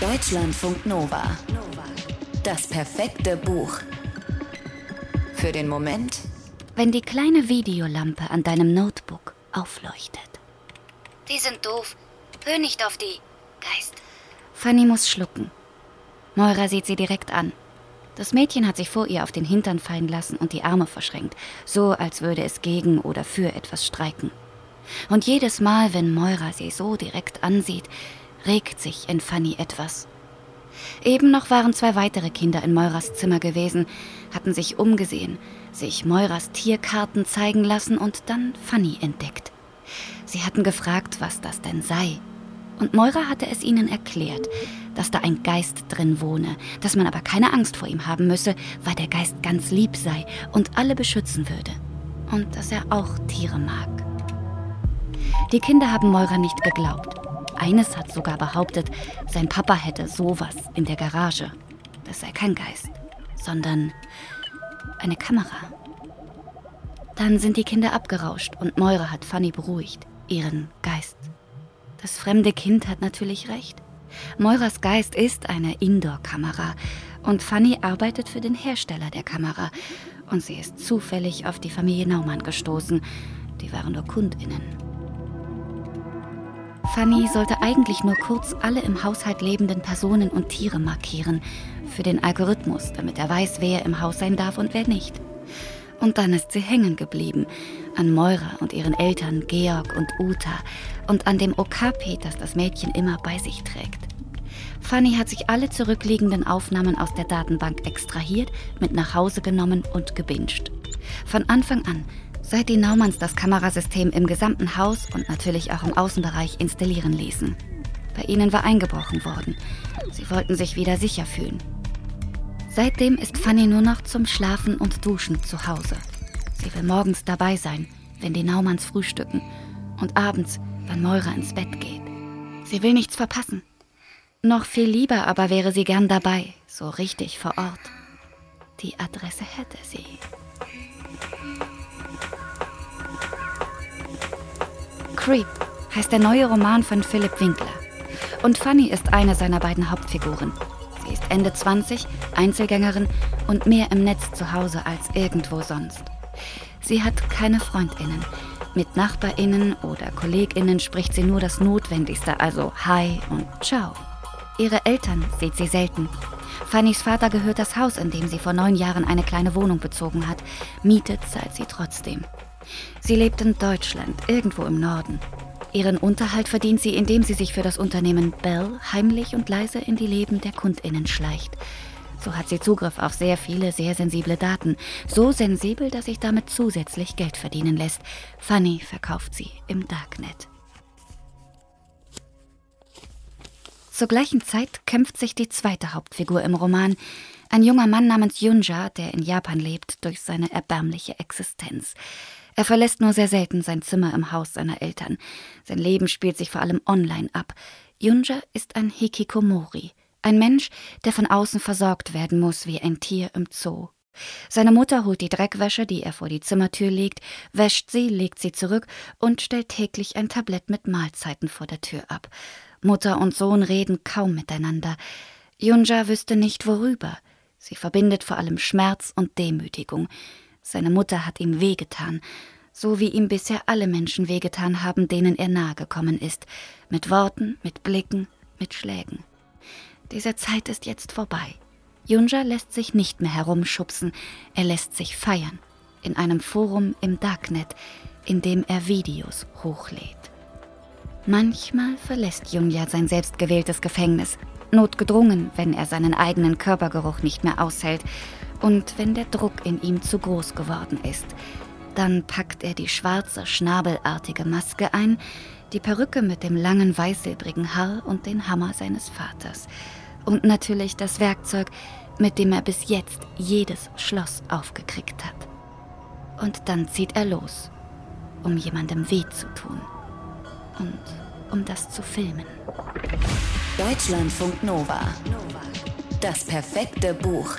Deutschlandfunk Nova. Das perfekte Buch. Für den Moment, wenn die kleine Videolampe an deinem Notebook aufleuchtet. Die sind doof. Hör nicht auf die. Geist. Fanny muss schlucken. Moira sieht sie direkt an. Das Mädchen hat sich vor ihr auf den Hintern fallen lassen und die Arme verschränkt, so als würde es gegen oder für etwas streiken. Und jedes Mal, wenn Moira sie so direkt ansieht, regt sich in Fanny etwas. Eben noch waren zwei weitere Kinder in Moiras Zimmer gewesen, hatten sich umgesehen, sich Moiras Tierkarten zeigen lassen und dann Fanny entdeckt. Sie hatten gefragt, was das denn sei. Und Moira hatte es ihnen erklärt, dass da ein Geist drin wohne, dass man aber keine Angst vor ihm haben müsse, weil der Geist ganz lieb sei und alle beschützen würde. Und dass er auch Tiere mag. Die Kinder haben Moira nicht geglaubt. Eines hat sogar behauptet, sein Papa hätte sowas in der Garage. Das sei kein Geist, sondern eine Kamera. Dann sind die Kinder abgerauscht und Moira hat Fanny beruhigt, ihren Geist. Das fremde Kind hat natürlich recht. Moiras Geist ist eine Indoor-Kamera und Fanny arbeitet für den Hersteller der Kamera und sie ist zufällig auf die Familie Naumann gestoßen. Die waren nur KundInnen. Fanny sollte eigentlich nur kurz alle im Haushalt lebenden Personen und Tiere markieren. Für den Algorithmus, damit er weiß, wer im Haus sein darf und wer nicht. Und dann ist sie hängen geblieben. An Moira und ihren Eltern Georg und Uta. Und an dem Okapi, das das Mädchen immer bei sich trägt. Fanny hat sich alle zurückliegenden Aufnahmen aus der Datenbank extrahiert, mit nach Hause genommen und gebinged. Von Anfang an seit die Naumanns das Kamerasystem im gesamten Haus und natürlich auch im Außenbereich installieren ließen. Bei ihnen war eingebrochen worden. Sie wollten sich wieder sicher fühlen. Seitdem ist Fanny nur noch zum Schlafen und Duschen zu Hause. Sie will morgens dabei sein, wenn die Naumanns frühstücken und abends, wenn Moira ins Bett geht. Sie will nichts verpassen. Noch viel lieber aber wäre sie gern dabei, so richtig vor Ort. Die Adresse hätte sie. Creep heißt der neue Roman von Philipp Winkler. Und Fanny ist eine seiner beiden Hauptfiguren. Sie ist Ende 20, Einzelgängerin und mehr im Netz zu Hause als irgendwo sonst. Sie hat keine Freundinnen. Mit Nachbarinnen oder Kolleginnen spricht sie nur das Notwendigste, also Hi und Ciao. Ihre Eltern sieht sie selten. Fannys Vater gehört das Haus, in dem sie vor neun Jahren eine kleine Wohnung bezogen hat. Mietet zahlt sie trotzdem. Sie lebt in Deutschland, irgendwo im Norden. Ihren Unterhalt verdient sie, indem sie sich für das Unternehmen Bell heimlich und leise in die Leben der Kundinnen schleicht. So hat sie Zugriff auf sehr viele sehr sensible Daten. So sensibel, dass sich damit zusätzlich Geld verdienen lässt. Fanny verkauft sie im Darknet. Zur gleichen Zeit kämpft sich die zweite Hauptfigur im Roman, ein junger Mann namens Yunja, der in Japan lebt, durch seine erbärmliche Existenz. Er verlässt nur sehr selten sein Zimmer im Haus seiner Eltern. Sein Leben spielt sich vor allem online ab. Yunja ist ein Hikikomori, ein Mensch, der von außen versorgt werden muss wie ein Tier im Zoo. Seine Mutter holt die Dreckwäsche, die er vor die Zimmertür legt, wäscht sie, legt sie zurück und stellt täglich ein Tablett mit Mahlzeiten vor der Tür ab. Mutter und Sohn reden kaum miteinander. Yunja wüsste nicht worüber. Sie verbindet vor allem Schmerz und Demütigung. Seine Mutter hat ihm wehgetan, so wie ihm bisher alle Menschen wehgetan haben, denen er nahe gekommen ist, mit Worten, mit Blicken, mit Schlägen. Diese Zeit ist jetzt vorbei. Junja lässt sich nicht mehr herumschubsen, er lässt sich feiern, in einem Forum im Darknet, in dem er Videos hochlädt. Manchmal verlässt Junja sein selbstgewähltes Gefängnis, notgedrungen, wenn er seinen eigenen Körpergeruch nicht mehr aushält und wenn der Druck in ihm zu groß geworden ist, dann packt er die schwarze, schnabelartige Maske ein, die Perücke mit dem langen weißsilbrigen Haar und den Hammer seines Vaters. Und natürlich das Werkzeug, mit dem er bis jetzt jedes Schloss aufgekriegt hat. Und dann zieht er los, um jemandem weh zu tun. Und um das zu filmen. Deutschlandfunk Nova. Das perfekte Buch.